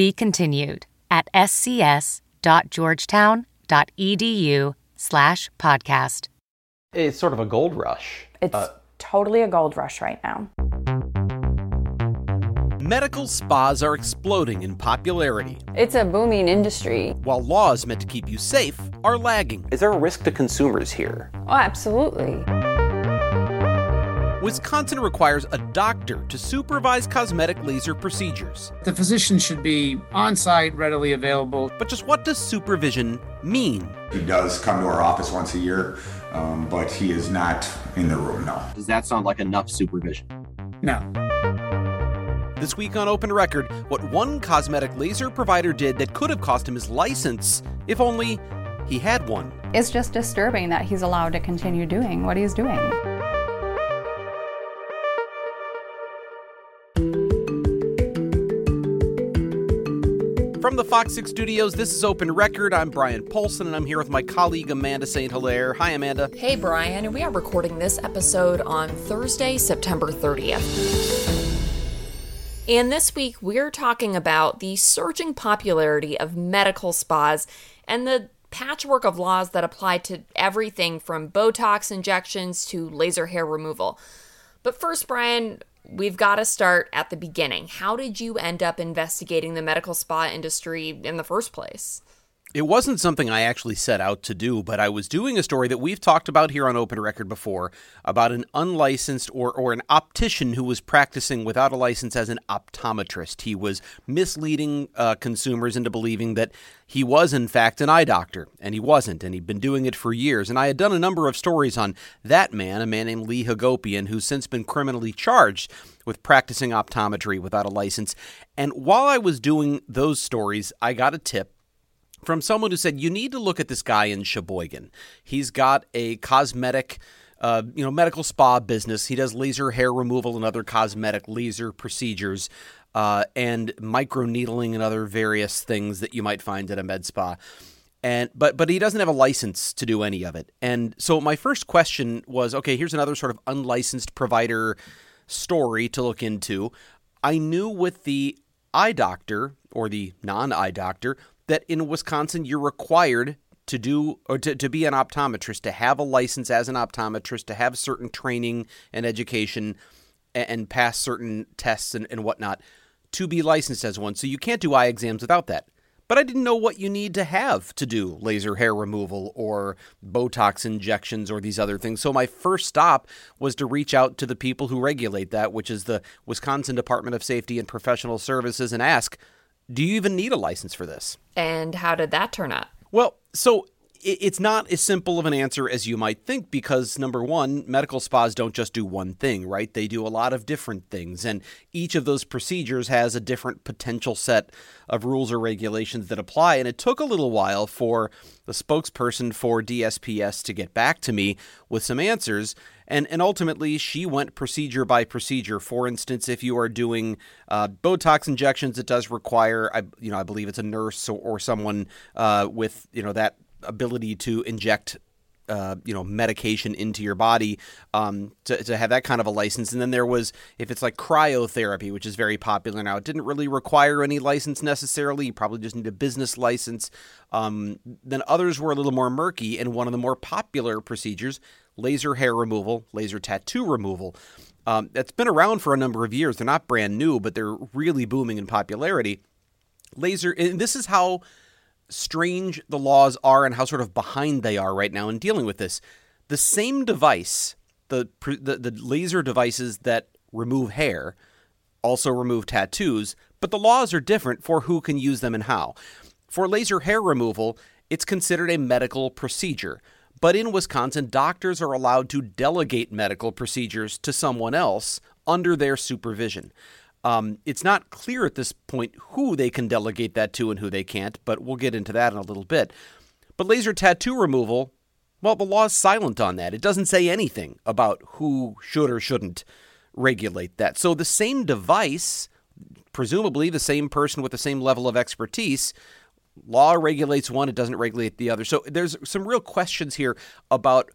Be continued at scs.georgetown.edu slash podcast. It's sort of a gold rush. It's uh, totally a gold rush right now. Medical spas are exploding in popularity. It's a booming industry. While laws meant to keep you safe are lagging. Is there a risk to consumers here? Oh, absolutely. Wisconsin requires a doctor to supervise cosmetic laser procedures. The physician should be on site, readily available. But just what does supervision mean? He does come to our office once a year, um, but he is not in the room, no. Does that sound like enough supervision? No. This week on Open Record, what one cosmetic laser provider did that could have cost him his license, if only he had one. It's just disturbing that he's allowed to continue doing what he's doing. From the Fox 6 studios, this is Open Record. I'm Bryan Polcyn, and I'm here with my colleague Amanda St. Hilaire. Hi, Amanda. Hey, Bryan. and we are recording this episode on Thursday, September 30th. And this week, we're talking about the surging popularity of medical spas and the patchwork of laws that apply to everything from Botox injections to laser hair removal. But first, Bryan, we've got to start at the beginning. How did you end up investigating the medical spa industry in the first place? It wasn't something I actually set out to do, but I was doing a story that we've talked about here on Open Record before about an unlicensed or, or an optician who was practicing without a license as an optometrist. He was misleading uh, consumers into believing that he was, in fact, an eye doctor, and he wasn't, and he'd been doing it for years. And I had done a number of stories on that man, a man named Lee Hagopian, who's since been criminally charged with practicing optometry without a license. And while I was doing those stories, I got a tip from someone who said, You need to look at this guy in Sheboygan. He's got a cosmetic. Uh, you know, medical spa business. He does laser hair removal and other cosmetic laser procedures, uh, and micro needling and other various things that you might find at a med spa. And but but he doesn't have a license to do any of it. And so my first question was, okay, here's another sort of unlicensed provider story to look into. I knew with the eye doctor or the non eye doctor that in Wisconsin you're required to do or to, to be an optometrist, to have a license as an optometrist, to have certain training and education and, and pass certain tests and, and whatnot to be licensed as one. So you can't do eye exams without that. But I didn't know what you need to have to do laser hair removal or Botox injections or these other things. So my first stop was to reach out to the people who regulate that, which is the Wisconsin Department of Safety and Professional Services, and ask, do you even need a license for this? And how did that turn out? Well, so it's not as simple of an answer as you might think because number one, medical spas don't just do one thing, right? They do a lot of different things, and each of those procedures has a different potential set of rules or regulations that apply. And it took a little while for the spokesperson for DSPS to get back to me with some answers. And, and ultimately, she went procedure by procedure. For instance, if you are doing uh, Botox injections, it does require, I, you know, I believe it's a nurse or, or someone uh, with, you know, that ability to inject uh, you know medication into your body um, to, to have that kind of a license. And then there was if it's like cryotherapy which is very popular now it didn't really require any license necessarily. You probably just need a business license. Um, then others were a little more murky and one of the more popular procedures laser hair removal laser tattoo removal. Um, that's been around for a number of years. They're not brand new but they're really booming in popularity. Laser and this is how strange the laws are and how sort of behind they are right now in dealing with this. The same device, the, the, the laser devices that remove hair, also remove tattoos, but the laws are different for who can use them and how. For laser hair removal, it's considered a medical procedure. But in Wisconsin, doctors are allowed to delegate medical procedures to someone else under their supervision. Um, it's not clear at this point who they can delegate that to and who they can't, but we'll get into that in a little bit. But laser tattoo removal, well, the law is silent on that. It doesn't say anything about who should or shouldn't regulate that. So the same device, presumably the same person with the same level of expertise, law regulates one, it doesn't regulate the other. So there's some real questions here about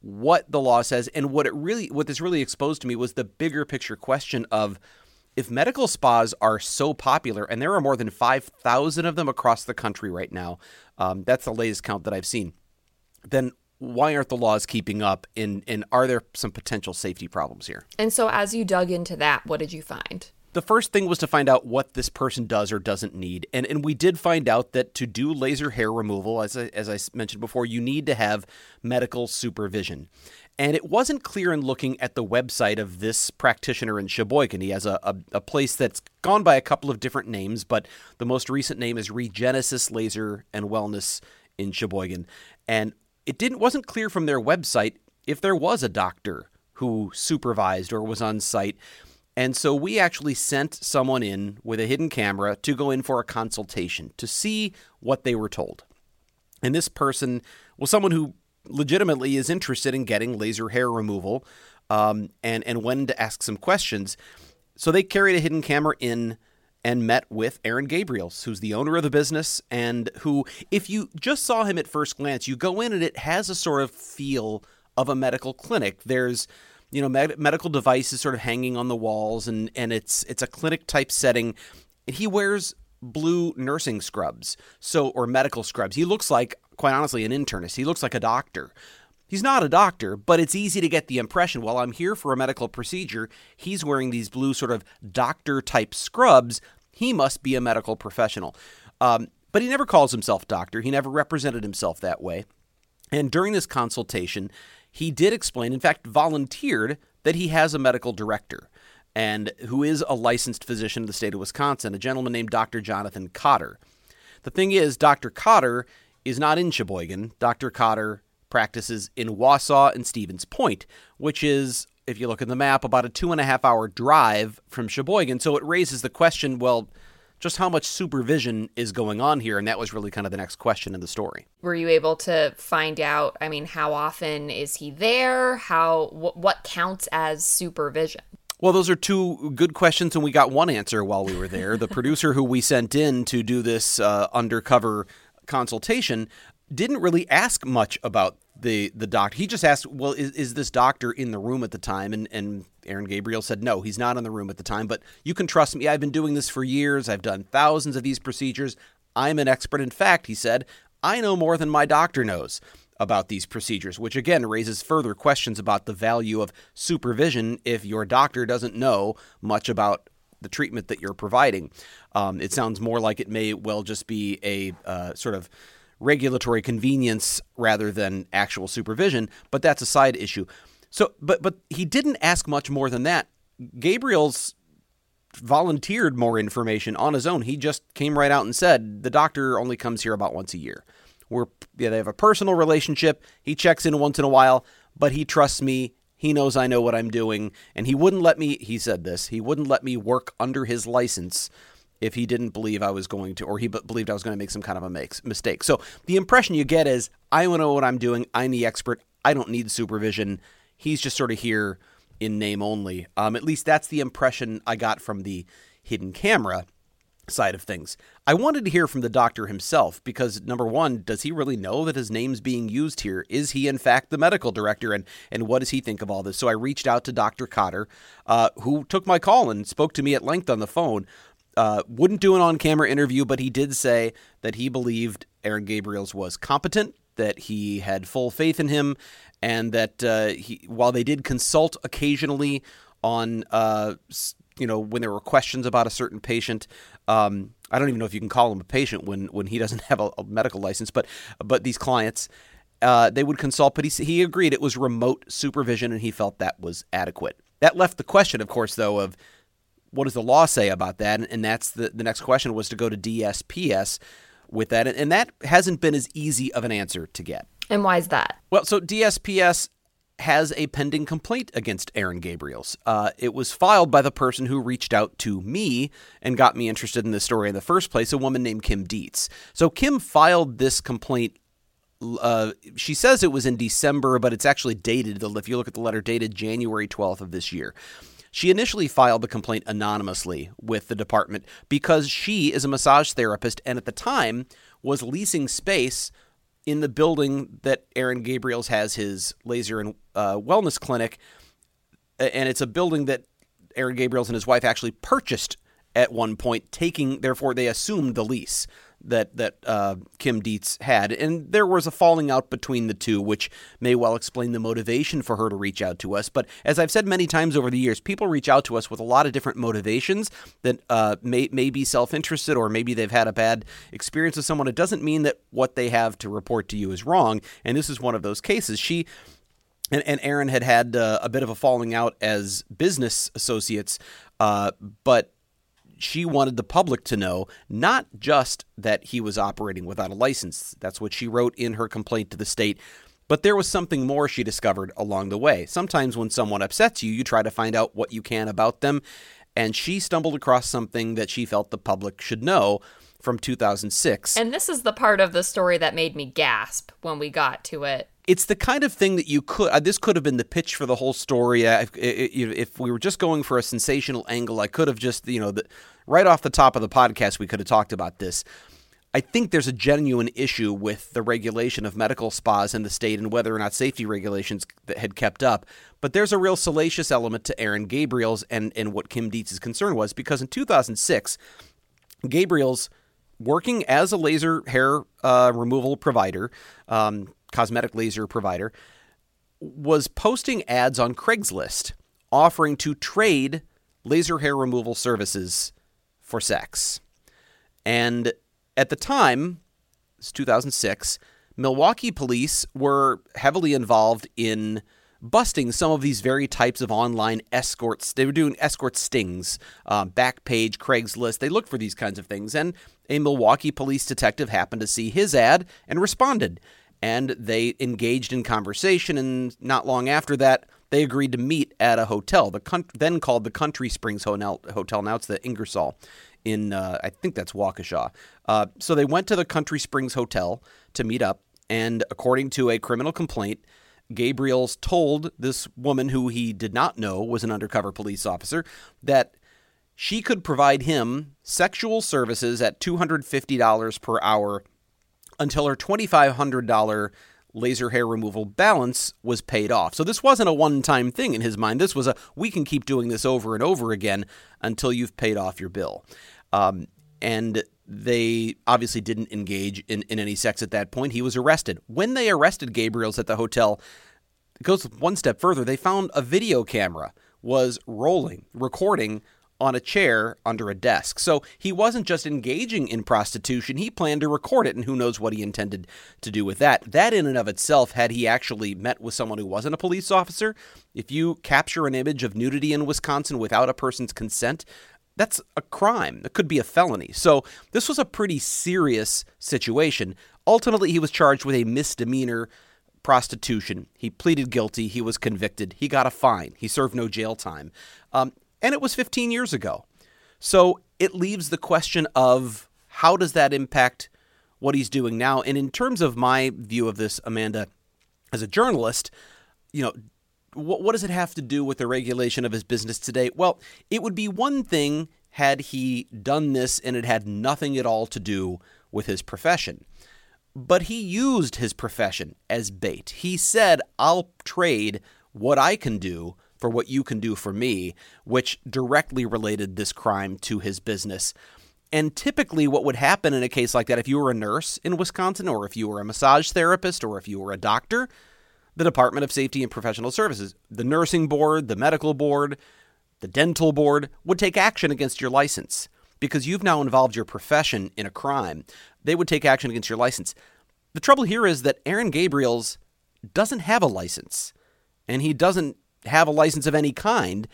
what the law says and what it really what this really exposed to me was the bigger picture question of if medical spas are so popular, and there are more than 5,000 of them across the country right now, um, that's the latest count that I've seen, then why aren't the laws keeping up? And, and are there some potential safety problems here? And so, as you dug into that, what did you find? The first thing was to find out what this person does or doesn't need. And, and we did find out that to do laser hair removal, as I, as I mentioned before, you need to have medical supervision. And it wasn't clear in looking at the website of this practitioner in Sheboygan. He has a, a, a, place that's gone by a couple of different names, but the most recent name is Regenesis Laser and Wellness in Sheboygan. And it didn't wasn't clear from their website if there was a doctor who supervised or was on site. And so we actually sent someone in with a hidden camera to go in for a consultation to see what they were told. And this person was someone who legitimately is interested in getting laser hair removal um, and, and when to ask some questions. So they carried a hidden camera in and met with Aaron Gabriels, who's the owner of the business, and who, if you just saw him at first glance, you go in and it has a sort of feel of a medical clinic. There's you know med- medical devices sort of hanging on the walls and and it's it's a clinic type setting and he wears blue nursing scrubs so or medical scrubs he looks like quite honestly, an internist. He looks like a doctor. He's not a doctor, but it's easy to get the impression while I'm here for a medical procedure, he's wearing these blue sort of doctor type scrubs. He must be a medical professional. Um, but he never calls himself doctor. He never represented himself that way. And during this consultation, he did explain, in fact, volunteered that he has a medical director and who is a licensed physician in the state of Wisconsin, a gentleman named Dr. Jonathan Cotter. The thing is, Dr. Cotter is not in Sheboygan. Dr. Cotter practices in Wausau and Stevens Point, which is, if you look at the map, about a two and a half hour drive from Sheboygan. So it raises the question well, just how much supervision is going on here? And that was really kind of the next question in the story. Were you able to find out? I mean, how often is he there? How wh- what counts as supervision? Well, those are two good questions, and we got one answer while we were there. The producer who we sent in to do this uh, undercover consultation didn't really ask much about the the doctor. He just asked, "Well, is, is this doctor in the room at the time?" And and Aaron Gabriel said, "No, he's not in the room at the time. But you can trust me. I've been doing this for years. I've done thousands of these procedures. I'm an expert. In fact, he said, I know more than my doctor knows." About these procedures, which again raises further questions about the value of supervision if your doctor doesn't know much about the treatment that you're providing. Um, it sounds more like it may well just be a uh, sort of regulatory convenience rather than actual supervision, but that's a side issue. So, but but he didn't ask much more than that. Gabriels volunteered more information on his own. He just came right out and said the doctor only comes here about once a year. We're yeah, they have a personal relationship. He checks in once in a while, but he trusts me. He knows I know what I'm doing, and he wouldn't let me. He said this. He wouldn't let me work under his license if he didn't believe I was going to, or he believed I was going to make some kind of a makes, mistake. So the impression you get is I know what I'm doing. I'm the expert. I don't need supervision. He's just sort of here in name only. Um, at least that's the impression I got from the hidden camera side of things. I wanted to hear from the doctor himself because number one, does he really know that his name's being used here? Is he in fact the medical director, and and what does he think of all this? So I reached out to Dr. Cotter, uh, who took my call and spoke to me at length on the phone. Uh, wouldn't do an on-camera interview, but he did say that he believed Aaron Gabriels was competent, that he had full faith in him, and that uh, he, while they did consult occasionally on uh, you know when there were questions about a certain patient um, I don't even know if you can call him a patient when when he doesn't have a, a medical license but but these clients uh, they would consult but he, he agreed it was remote supervision and he felt that was adequate. That left the question of course though of what does the law say about that and that's the, the next question was to go to dsps with that and that hasn't been as easy of an answer to get and why is that well so dsps has a pending complaint against Aaron Gabriels. Uh, it was filed by the person who reached out to me and got me interested in this story in the first place, a woman named Kim Dietz. So Kim filed this complaint. Uh, she says it was in December, but it's actually dated. If you look at the letter, dated January 12th of this year. She initially filed the complaint anonymously with the department because she is a massage therapist and at the time was leasing space in the building that Aaron Gabriels has his laser and uh, wellness clinic. And it's a building that Aaron Gabriels and his wife actually purchased at one point, taking, therefore, they assumed the lease that that uh, Kim Dietz had, and there was a falling out between the two, which may well explain the motivation for her to reach out to us. But as I've said many times over the years, people reach out to us with a lot of different motivations that uh, may may be self interested or maybe they've had a bad experience with someone. It doesn't mean that what they have to report to you is wrong, and this is one of those cases. She. And, Aaron had had uh, a bit of a falling out as business associates, uh, but she wanted the public to know not just that he was operating without a license. That's what she wrote in her complaint to the state. But there was something more she discovered along the way. Sometimes when someone upsets you, you try to find out what you can about them. And she stumbled across something that she felt the public should know from 2006. And this is the part of the story that made me gasp when we got to it it's the kind of thing that you could. Uh, this could have been the pitch for the whole story. Uh, if, if, we were just going for a sensational angle, I could have just, you know, the, right off the top of the podcast, we could have talked about this. I think there's a genuine issue with the regulation of medical spas in the state and whether or not safety regulations had kept up. But there's a real salacious element to Aaron Gabriels and, and what Kim Dietz's concern was because in 2006, Gabriels, working as a laser hair uh, removal provider, um, cosmetic laser provider, was posting ads on Craigslist offering to trade laser hair removal services for sex. And at the time, it's 2006, Milwaukee police were heavily involved in busting some of these very types of online escorts. They were doing escort stings, um, Backpage, Craigslist. They looked for these kinds of things. And a Milwaukee police detective happened to see his ad and responded and they engaged in conversation. And not long after that, they agreed to meet at a hotel, the then called the Country Springs Hotel. Now it's the Ingersoll in, uh, I think that's Waukesha. Uh, so they went to the Country Springs Hotel to meet up. And according to a criminal complaint, Gabriels told this woman, who he did not know was an undercover police officer, that she could provide him sexual services at $250 per hour until her $2,500 laser hair removal balance was paid off. So this wasn't a one time thing in his mind. This was a we can keep doing this over and over again until you've paid off your bill. Um, and they obviously didn't engage in, in any sex at that point. He was arrested. When they arrested Gabriels at the hotel, it goes one step further. They found a video camera was rolling, recording on a chair under a desk. So he wasn't just engaging in prostitution, he planned to record it, and who knows what he intended to do with that. That, in and of itself, had he actually met with someone who wasn't a police officer, if you capture an image of nudity in Wisconsin without a person's consent, that's a crime. It could be a felony. So this was a pretty serious situation. Ultimately, he was charged with a misdemeanor prostitution. He pleaded guilty. He was convicted. He got a fine. He served no jail time. Um, and it was 15 years ago. So it leaves the question of how does that impact what he's doing now? And in terms of my view of this, Amanda, as a journalist, you know, what, what does it have to do with the regulation of his business today? Well, it would be one thing had he done this and it had nothing at all to do with his profession. But he used his profession as bait. He said, I'll trade what I can do for what you can do for me, which directly related this crime to his business. And typically, what would happen in a case like that, if you were a nurse in Wisconsin, or if you were a massage therapist, or if you were a doctor, the Department of Safety and Professional Services, the nursing board, the medical board, the dental board would take action against your license because you've now involved your profession in a crime. They would take action against your license. The trouble here is that Aaron Gabriels doesn't have a license and he doesn't have a license of any kind.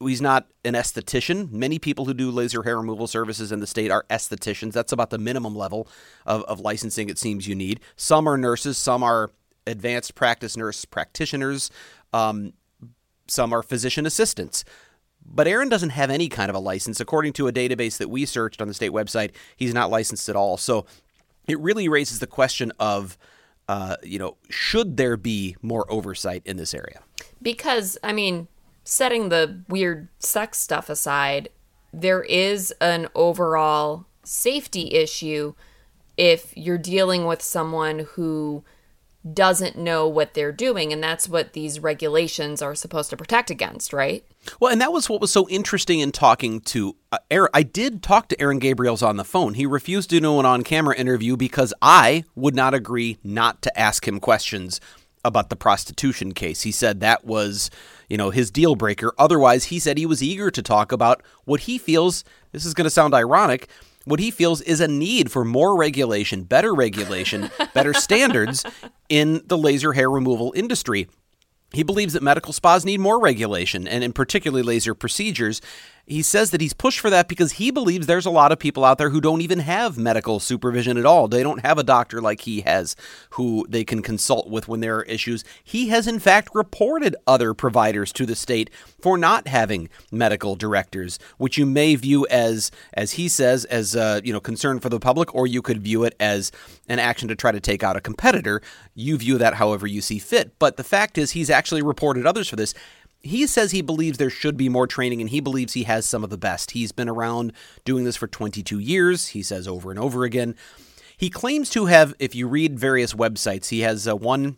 He's not an esthetician. Many people who do laser hair removal services in the state are estheticians. That's about the minimum level of, of licensing it seems you need. Some are nurses, some are advanced practice nurse practitioners. Um, some are physician assistants. But Aaron doesn't have any kind of a license. According to a database that we searched on the state website, he's not licensed at all. So it really raises the question of, uh, you know, should there be more oversight in this area? Because, I mean, setting the weird sex stuff aside, there is an overall safety issue if you're dealing with someone who doesn't know what they're doing and that's what these regulations are supposed to protect against right? Well and that was what was so interesting in talking to uh, aaron i did talk to aaron gabriels on the phone. He refused to do an on-camera interview because i would not agree not to ask him questions about the prostitution case he said that was you know his deal breaker otherwise he said he was eager to talk about what he feels this is going to sound ironic what he feels is a need for more regulation, better regulation, better standards in the laser hair removal industry. He believes that medical spas need more regulation, and in particularly laser procedures. He says that he's pushed for that because he believes there's a lot of people out there who don't even have medical supervision at all. They don't have a doctor like he has who they can consult with when there are issues. He has, in fact, reported other providers to the state for not having medical directors, which you may view as, as he says, as uh, you know, concern for the public, or you could view it as an action to try to take out a competitor. You view that however you see fit. But the fact is, he's actually reported others for this he says he believes there should be more training and he believes he has some of the best. He's been around doing this for 22 years, he says over and over again. He claims to have, if you read various websites, he has uh, one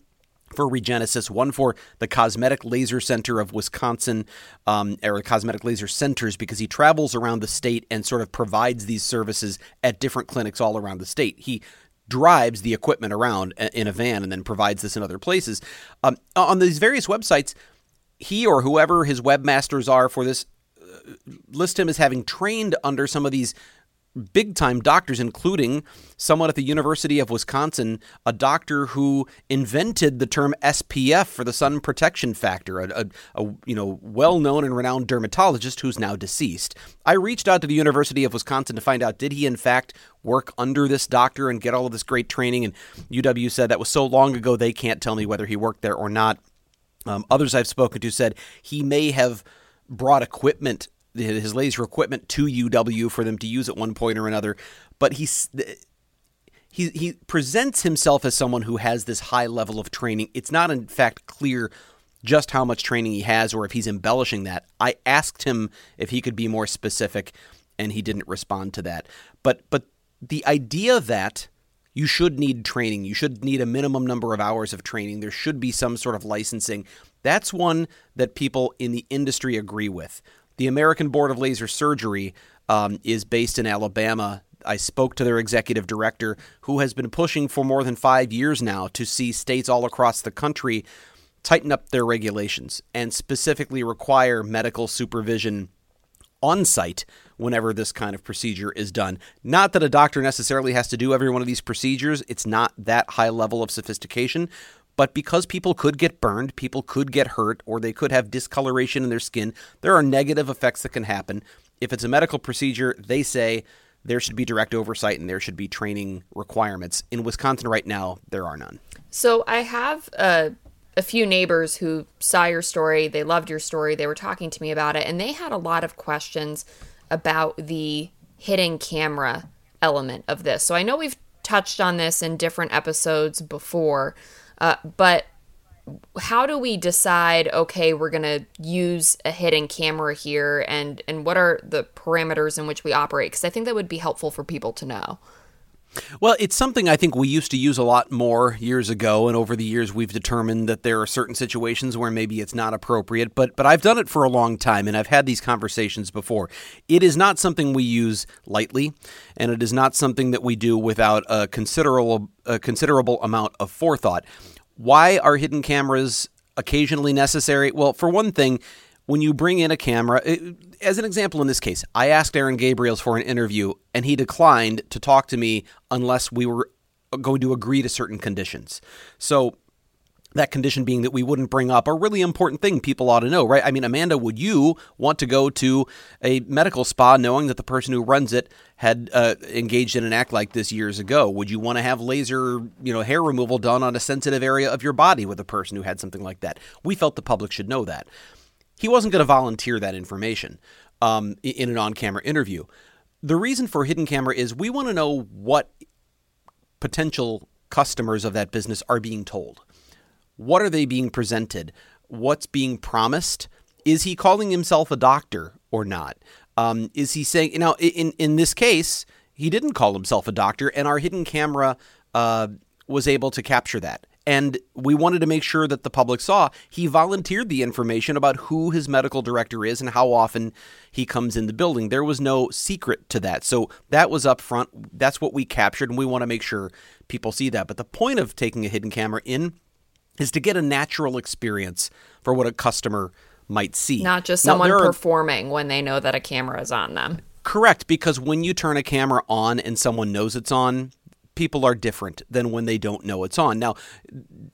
for Regenesis, one for the Cosmetic Laser Center of Wisconsin, um, or Cosmetic Laser Centers, because he travels around the state and sort of provides these services at different clinics all around the state. He drives the equipment around in a van and then provides this in other places. Um, on these various websites, he or whoever his webmasters are for this uh, list him as having trained under some of these big time doctors, including someone at the University of Wisconsin, a doctor who invented the term SPF for the sun protection factor, a, a, a you know well known and renowned dermatologist who's now deceased. I reached out to the University of Wisconsin to find out did he in fact work under this doctor and get all of this great training, and UW said that was so long ago they can't tell me whether he worked there or not. Um, others I've spoken to said he may have brought equipment, his laser equipment, to UW for them to use at one point or another, but he's. He, he presents himself as someone who has this high level of training. It's not, in fact, clear just how much training he has or if he's embellishing that. I asked him if he could be more specific, and he didn't respond to that. But but the idea that you should need training. You should need a minimum number of hours of training. There should be some sort of licensing. That's one that people in the industry agree with. The American Board of Laser Surgery um, is based in Alabama. I spoke to their executive director, who has been pushing for more than five years now to see states all across the country tighten up their regulations and specifically require medical supervision on site whenever this kind of procedure is done. Not that a doctor necessarily has to do every one of these procedures, it's not that high level of sophistication. But because people could get burned, people could get hurt, or they could have discoloration in their skin, there are negative effects that can happen. If it's a medical procedure, they say there should be direct oversight and there should be training requirements. In Wisconsin right now, there are none. So I have a, a few neighbors who saw your story, they loved your story, they were talking to me about it, and they had a lot of questions about the hidden camera element of this. So I know we've touched on this in different episodes before, uh, but how do we decide okay we're going to use a hidden camera here and and what are the parameters in which we operate because i think that would be helpful for people to know well, it's something I think we used to use a lot more years ago, and over the years we've determined that there are certain situations where maybe it's not appropriate. But but I've done it for a long time, and I've had these conversations before. It is not something we use lightly, and it is not something that we do without a considerable a considerable amount of forethought. Why are hidden cameras occasionally necessary? Well, for one thing when you bring in a camera, it, as an example in this case, I asked Aaron Gabriels for an interview and he declined to talk to me unless we were going to agree to certain conditions. So that condition being that we wouldn't bring up a really important thing people ought to know, right? I mean, Amanda, would you want to go to a medical spa knowing that the person who runs it had uh, engaged in an act like this years ago? Would you want to have laser, you know, hair removal done on a sensitive area of your body with a person who had something like that? We felt the public should know that. He wasn't going to volunteer that information um, in an on-camera interview. The reason for hidden camera is we want to know what potential customers of that business are being told what are they being presented? What's being promised? Is he calling himself a doctor or not? Um, is he saying now in in this case he didn't call himself a doctor, and our hidden camera uh, was able to capture that. And we wanted to make sure that the public saw he volunteered the information about who his medical director is and how often he comes in the building. There was no secret to that. So that was up front. That's what we captured, and we want to make sure people see that. But the point of taking a hidden camera in is to get a natural experience for what a customer might see. Not just someone are, performing when they know that a camera is on them. Correct, because when you turn a camera on and someone knows it's on, people are different than when they don't know it's on. Now,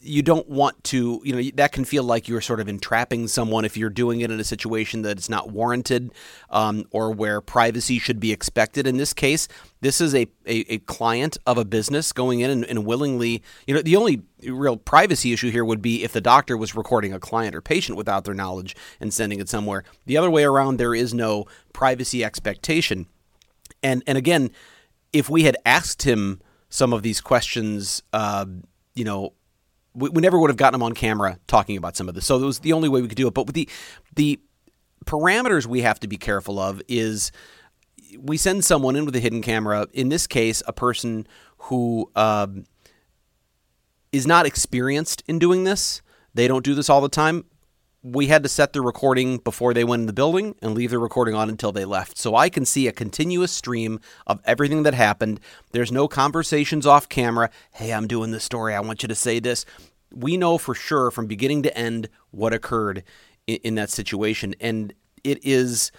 you don't want to, you know, that can feel like you're sort of entrapping someone if you're doing it in a situation that it's not warranted um, or where privacy should be expected. In this case, this is a, a, a client of a business going in and, and, willingly, you know, the only real privacy issue here would be if the doctor was recording a client or patient without their knowledge and sending it somewhere. The other way around, there is no privacy expectation. And, and again, if we had asked him some of these questions, uh, you know, we, we, never would have gotten them on camera talking about some of this. So it was the only way we could do it. But with the the parameters we have to be careful of is we send someone in with a hidden camera. In this case, a person who uh, is not experienced in doing this. They don't do this all the time we had to set the recording before they went in the building and leave the recording on until they left. So I can see a continuous stream of everything that happened. There's no conversations off camera. Hey, I'm doing this story. I want you to say this. We know for sure from beginning to end what occurred in, in that situation. And it is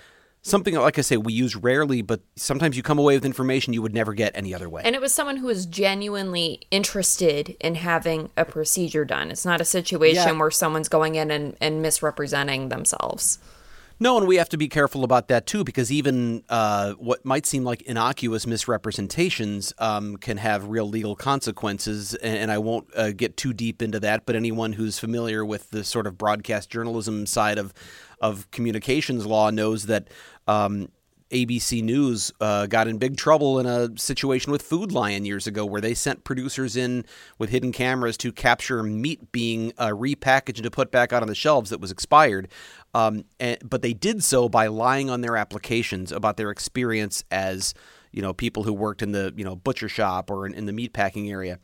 something like I say we use rarely, but sometimes you come away with information you would never get any other way. And it was someone who was genuinely interested in having a procedure done. It's not a situation yeah. where someone's going in and, and misrepresenting themselves. No, and we have to be careful about that too, because even uh, what might seem like innocuous misrepresentations um, can have real legal consequences. And, and I won't uh, get too deep into that, but anyone who's familiar with the sort of broadcast journalism side of of communications law knows that um, ABC News uh, got in big trouble in a situation with Food Lion years ago, where they sent producers in with hidden cameras to capture meat being uh, repackaged to put back out on the shelves that was expired. Um, and, but they did so by lying on their applications about their experience as you know people who worked in the you know butcher shop or in, in the meat packing area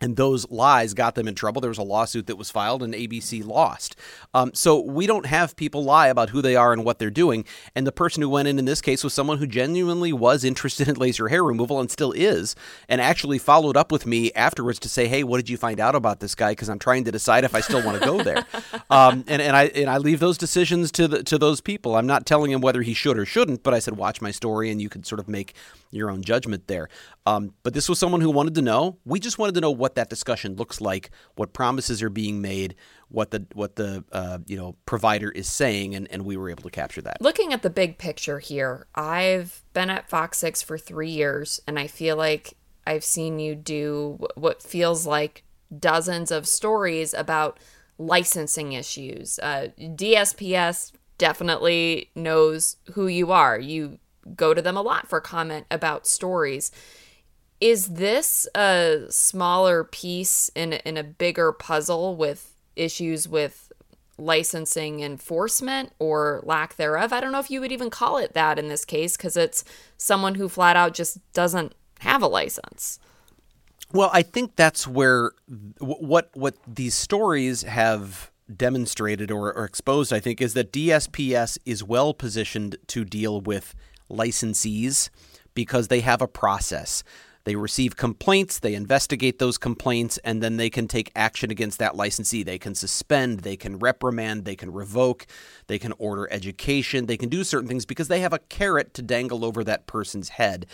and those lies got them in trouble. There was a lawsuit that was filed, and ABC lost. Um, so we don't have people lie about who they are and what they're doing. And the person who went in in this case was someone who genuinely was interested in laser hair removal and still is, and actually followed up with me afterwards to say, "Hey, what did you find out about this guy?" Because I'm trying to decide if I still want to go there. um, and and I and I leave those decisions to the, to those people. I'm not telling him whether he should or shouldn't, but I said, "Watch my story, and you can sort of make your own judgment there." Um, but this was someone who wanted to know. We just wanted to know what that discussion looks like, what promises are being made, what the what the uh, you know provider is saying, and, and we were able to capture that. Looking at the big picture here, I've been at Fox Six for three years, and I feel like I've seen you do what feels like dozens of stories about licensing issues. Uh, DSPS definitely knows who you are. You go to them a lot for comment about stories. Is this a smaller piece in in a bigger puzzle with issues with licensing enforcement or lack thereof? I don't know if you would even call it that in this case because it's someone who flat out just doesn't have a license. Well, I think that's where what what these stories have demonstrated or, or exposed, I think, is that DSPS is well positioned to deal with licensees because they have a process. They receive complaints, they investigate those complaints, and then they can take action against that licensee. They can suspend, they can reprimand, they can revoke, they can order education, they can do certain things because they have a carrot to dangle over that person's head.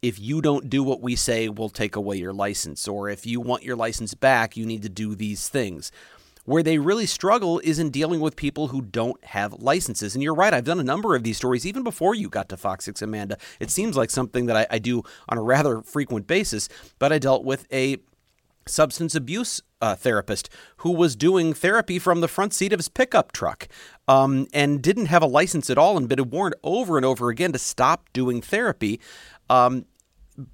If you don't do what we say, we'll take away your license. Or if you want your license back, you need to do these things. Where they really struggle is in dealing with people who don't have licenses. And you're right, I've done a number of these stories even before you got to Fox 6 Amanda. It seems like something that I, I do on a rather frequent basis, but I dealt with a substance abuse uh, therapist who was doing therapy from the front seat of his pickup truck um, and didn't have a license at all and been warned over and over again to stop doing therapy. Um,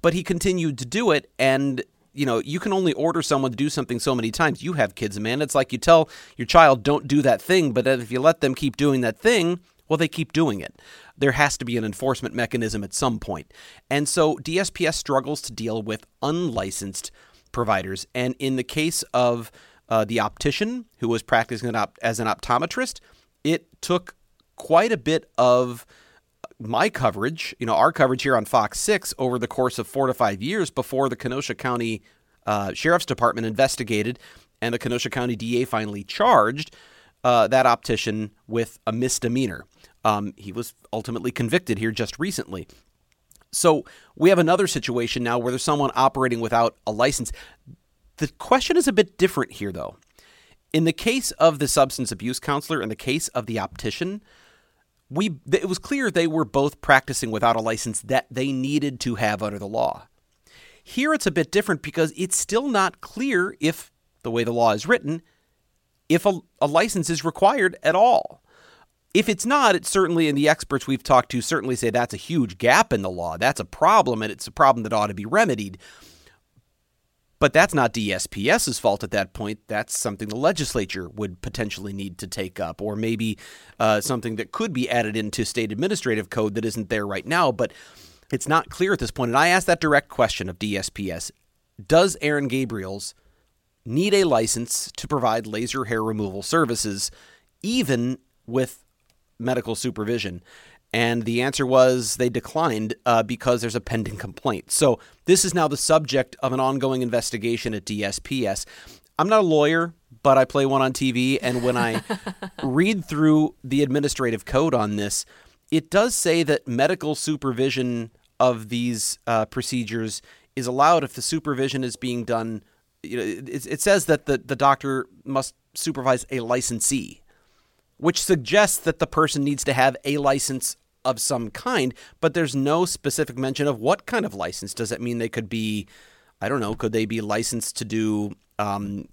but he continued to do it and you know you can only order someone to do something so many times. You have kids man. It's like you tell your child don't do that thing but if you let them keep doing that thing well they keep doing it. There has to be an enforcement mechanism at some point. And so dsps struggles to deal with unlicensed providers. And in the case of uh, the optician who was practicing op- as an optometrist, it took quite a bit of my coverage, you know, our coverage here on Fox 6 over the course of four to five years before the Kenosha County uh, Sheriff's Department investigated and the Kenosha County DA finally charged uh, that optician with a misdemeanor. Um, he was ultimately convicted here just recently. So we have another situation now where there's someone operating without a license. The question is a bit different here, though. In the case of the substance abuse counselor, in the case of the optician, we it was clear they were both practicing without a license that they needed to have under the law. Here it's a bit different because it's still not clear if the way the law is written, if a, a license is required at all. If it's not, it's certainly, and the experts we've talked to certainly say that's a huge gap in the law. That's a problem, and it's a problem that ought to be remedied. But that's not DSPS's fault at that point. That's something the legislature would potentially need to take up, or maybe uh, something that could be added into state administrative code that isn't there right now. But it's not clear at this point. And I asked that direct question of DSPS Does Aaron Gabriels need a license to provide laser hair removal services, even with medical supervision? And the answer was they declined uh, because there's a pending complaint. So this is now the subject of an ongoing investigation at DSPS. I'm not a lawyer, but I play one on TV. And when I read through the administrative code on this, it does say that medical supervision of these uh, procedures is allowed if the supervision is being done. You know, it, it says that the, the doctor must supervise a licensee which suggests that the person needs to have a license of some kind, but there's no specific mention of what kind of license. Does that mean they could be, I don't know, could they be licensed to do, um,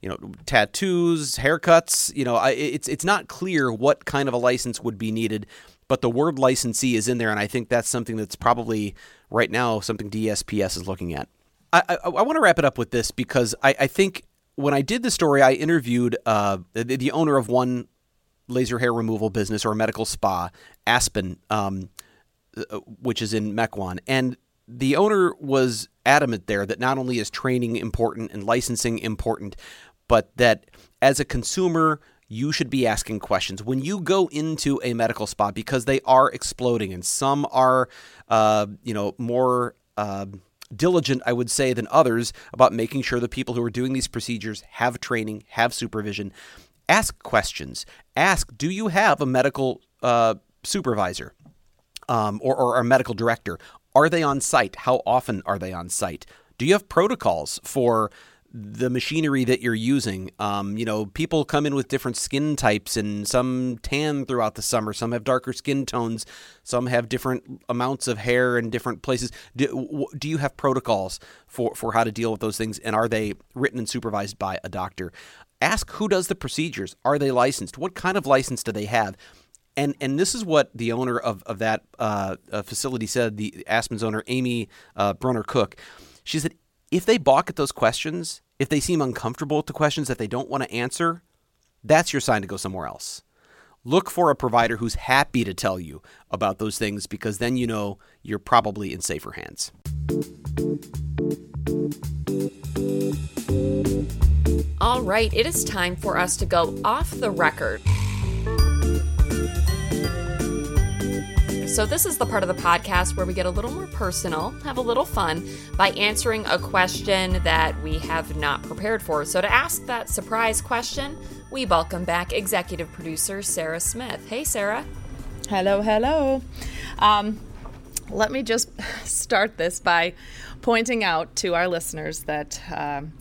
you know, tattoos, haircuts? You know, I, it's it's not clear what kind of a license would be needed, but the word licensee is in there, and I think that's something that's probably right now something DSPS is looking at. I, I, I want to wrap it up with this because I, I think when I did the story, I interviewed uh, the, the owner of one laser hair removal business or a medical spa, Aspen, um, uh, which is in Mequon. And the owner was adamant there that not only is training important and licensing important, but that as a consumer, you should be asking questions when you go into a medical spa because they are exploding and some are, uh, you know, more. Uh, diligent, I would say, than others about making sure the people who are doing these procedures have training, have supervision. Ask questions. Ask, do you have a medical uh, supervisor um, or, or a medical director? Are they on site? How often are they on site? Do you have protocols for the machinery that you're using. Um, you know, people come in with different skin types, and some tan throughout the summer. Some have darker skin tones. Some have different amounts of hair in different places. Do, do you have protocols for, for how to deal with those things, and are they written and supervised by a doctor? Ask who does the procedures. Are they licensed? What kind of license do they have? And and this is what the owner of of that uh, uh facility said. The Aspen's owner, Amy uh, Brunner Cook, she said, if they balk at those questions, if they seem uncomfortable the questions that they don't want to answer, that's your sign to go somewhere else. Look for a provider who's happy to tell you about those things because then you know you're probably in safer hands. All right, it is time for us to go off the record. So, this is the part of the podcast where we get a little more personal, have a little fun by answering a question that we have not prepared for. So, to ask that surprise question, we welcome back executive producer Sarah Smith. Hey, Sarah. Hello, hello. Um, let me just start this by pointing out to our listeners that. Um,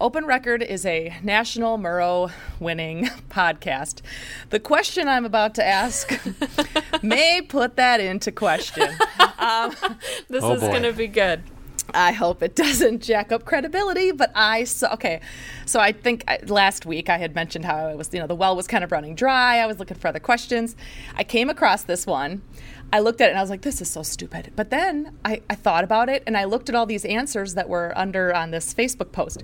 Open Record is a national Murrow winning podcast. The question I'm about to ask may put that into question. Um, this Oh, is going to be good. I hope it doesn't jack up credibility, but I saw. Okay, so I think I, last week I had mentioned how it was, you know, the well was kind of running dry. I was looking for other questions. I came across this one. I looked at it and I was like, this is so stupid. But then I, I thought about it and I looked at all these answers that were under on this Facebook post,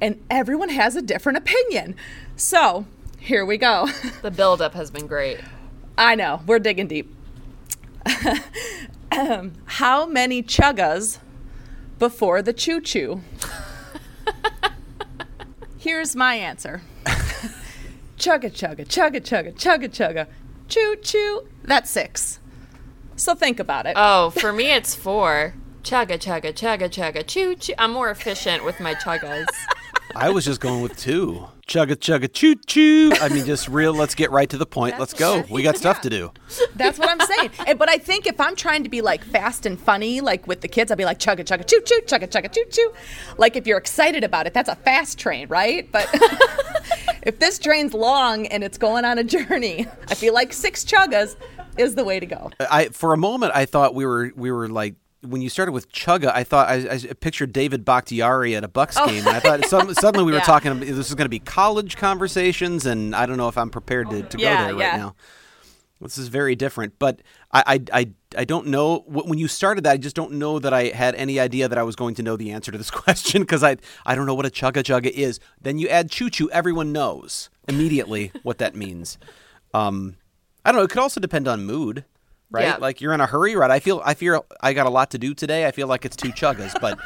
and everyone has a different opinion. So here we go. The buildup has been great. I know, we're digging deep. How many chuggas before the choo choo? Here's my answer chugga chugga, chugga chugga, chugga chugga, choo choo. That's six. So think about it. Oh, for me it's four. Chugga chugga chugga chugga choo choo. I'm more efficient with my chuggas. I was just going with two. Chugga chugga choo choo. I mean, just real. Let's get right to the point. Let's go. We got stuff to do. That's what I'm saying. And- but I think if I'm trying to be like fast and funny, like with the kids, I'll be like chugga chugga choo choo, chugga chugga choo choo. Like if you're excited about it, that's a fast train, right? But if this train's long and it's going on a journey, I feel like six chuggas is the way to go. I for a moment I thought we were we were like when you started with Chugga, I thought I, I pictured David Bakhtiari at a Bucks game, and I thought some, suddenly we were Yeah. talking. about- This is going to be college conversations, and I don't know if I'm prepared to, to Yeah, go there yeah. right now. This is very different, but I, I, I, I don't know when you started that. I just don't know that I had any idea that I was going to know the answer to this question because I, I don't know what a chugga chugga is. Then you add choo choo, everyone knows immediately what that means. Um, I don't know. It could also depend on mood, right? Yeah. Like you're in a hurry, right? I feel, I feel, I got a lot to do today. I feel like it's two chuggas, but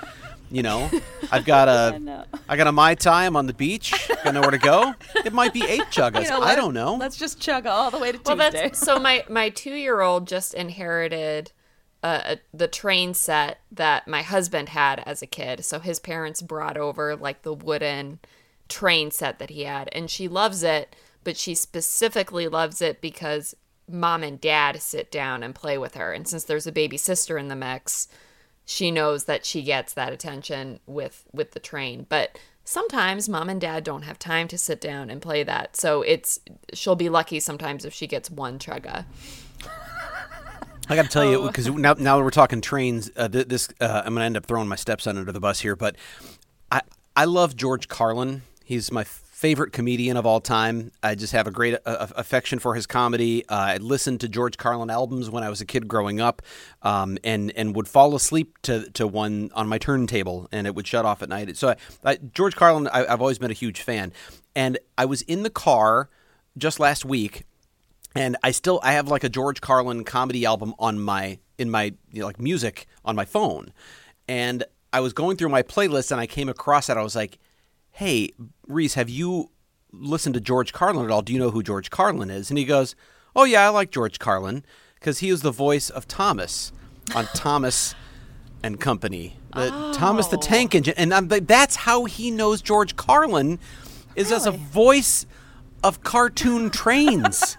you know, I've got a, I got a my time on the beach. Got nowhere to go. It might be eight chuggas. You know, I don't know. Let's just chugga all the way to Well, Tuesday. that's so my my two year old just inherited uh, the train set that my husband had as a kid. So his parents brought over like the wooden train set that he had, and she loves it. But she specifically loves it because mom and dad sit down and play with her, and since there's a baby sister in the mix, she knows that she gets that attention with with the train. But sometimes mom and dad don't have time to sit down and play that. So it's she'll be lucky sometimes if she gets one chugga. I got to tell you because now now that we're talking trains, uh, this uh, I'm going to end up throwing my stepson under the bus here, but I I love George Carlin. He's my favorite comedian of all time. I just have a great uh, affection for his comedy. Uh, I listened to George Carlin albums when I was a kid growing up, um, and and would fall asleep to to one on my turntable, and it would shut off at night. So I, I, George Carlin, I, I've always been a huge fan, and I was in the car just last week and I still I have like a George Carlin comedy album on my in my you know, like music on my phone, and I was going through my playlist and I came across that I was like, "Hey, Reese, have you listened to George Carlin at all? Do you know who George Carlin is?" And he goes, "Oh yeah, I like George Carlin because he is the voice of Thomas on Thomas and Company, the oh. Thomas the Tank Engine, and I'm that's how he knows George Carlin is as a voice of cartoon trains."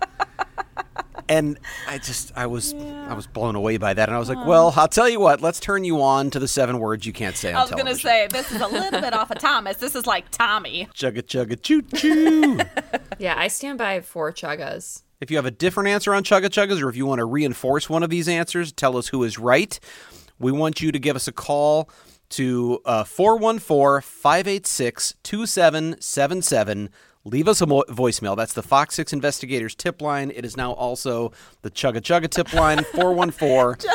And I just I was I was blown away by that, and I was like, well, I'll tell you what, let's turn you on to the seven words you can't say on I was going to say, this is a little bit off of Thomas. This is like Tommy. chugga chugga choo choo. Yeah, I stand by four chuggas. if you have a different answer on chugga chuggas, or if you want to reinforce one of these answers, tell us who is right. We want you to give us a call to uh, 414 586 2777. Leave us a mo- voicemail. That's the Fox 6 Investigators tip line. It is now also the Chugga Chugga tip line 414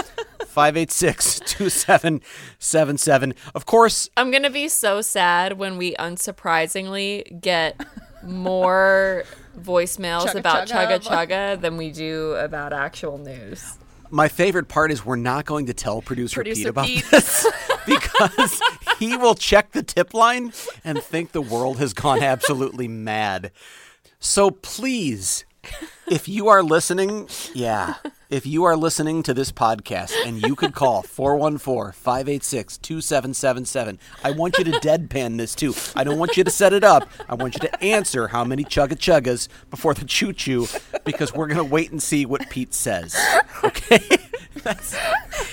586 2777. Of course, I'm gonna be so sad when we unsurprisingly get more voicemails Chugga about chugga. chugga chugga than we do about actual news. My favorite part is we're not going to tell producer, Pete about Pete. this because he will check the tip line and think the world has gone absolutely mad. So please, if you are listening, yeah, if you are listening to this podcast and you could call 414 586 2777, I want you to deadpan this too. I don't want you to set it up. I want you to answer how many chugga chuggas before the choo choo because we're going to wait and see what Pete says. Okay? That's,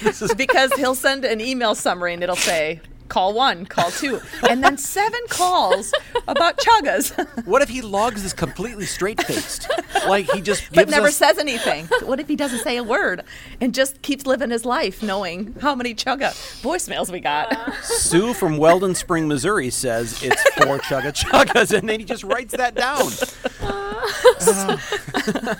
this is because he'll send an email summary and it'll say call one, call two, and then seven calls about chuggas, What if he logs this completely straight faced? like he just gives but never us says anything? What if he doesn't say a word and just keeps living his life knowing how many chugga voicemails we got? Sue from Weldon Spring, Missouri says it's four chugga chuggas, and then he just writes that down. Ah.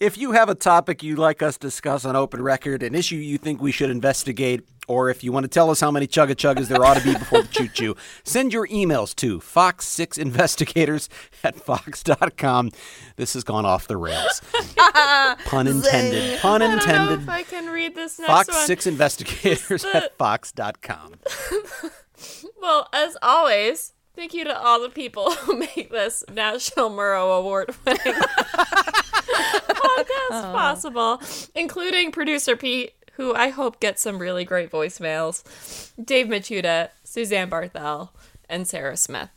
If you have a topic you'd like us to discuss on open record, an issue you think we should investigate, or if you want to tell us how many chugga chuggas there ought to be before the choo choo, send your emails to fox6investigators at fox.com. This has gone off the rails. Pun intended. Pun I don't know intended. if I can read this next Fox one. Six Investigators at Fox.com. Well, as always, thank you to all the people who make this National Murrow Award winning podcast possible, including producer Pete, who I hope gets some really great voicemails, Dave Machuda, Suzanne Barthel, and Sarah Smith.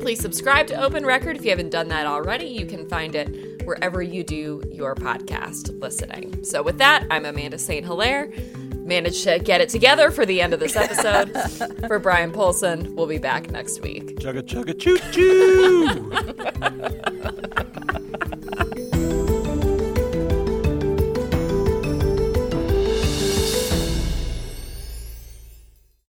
Please subscribe to Open Record if you haven't done that already. You can find it wherever you do your podcast listening. So, with that, I'm Amanda St. Hilaire. Managed to get it together for the end of this episode. for Bryan Polcyn, we'll be back next week. Chugga chugga choo choo.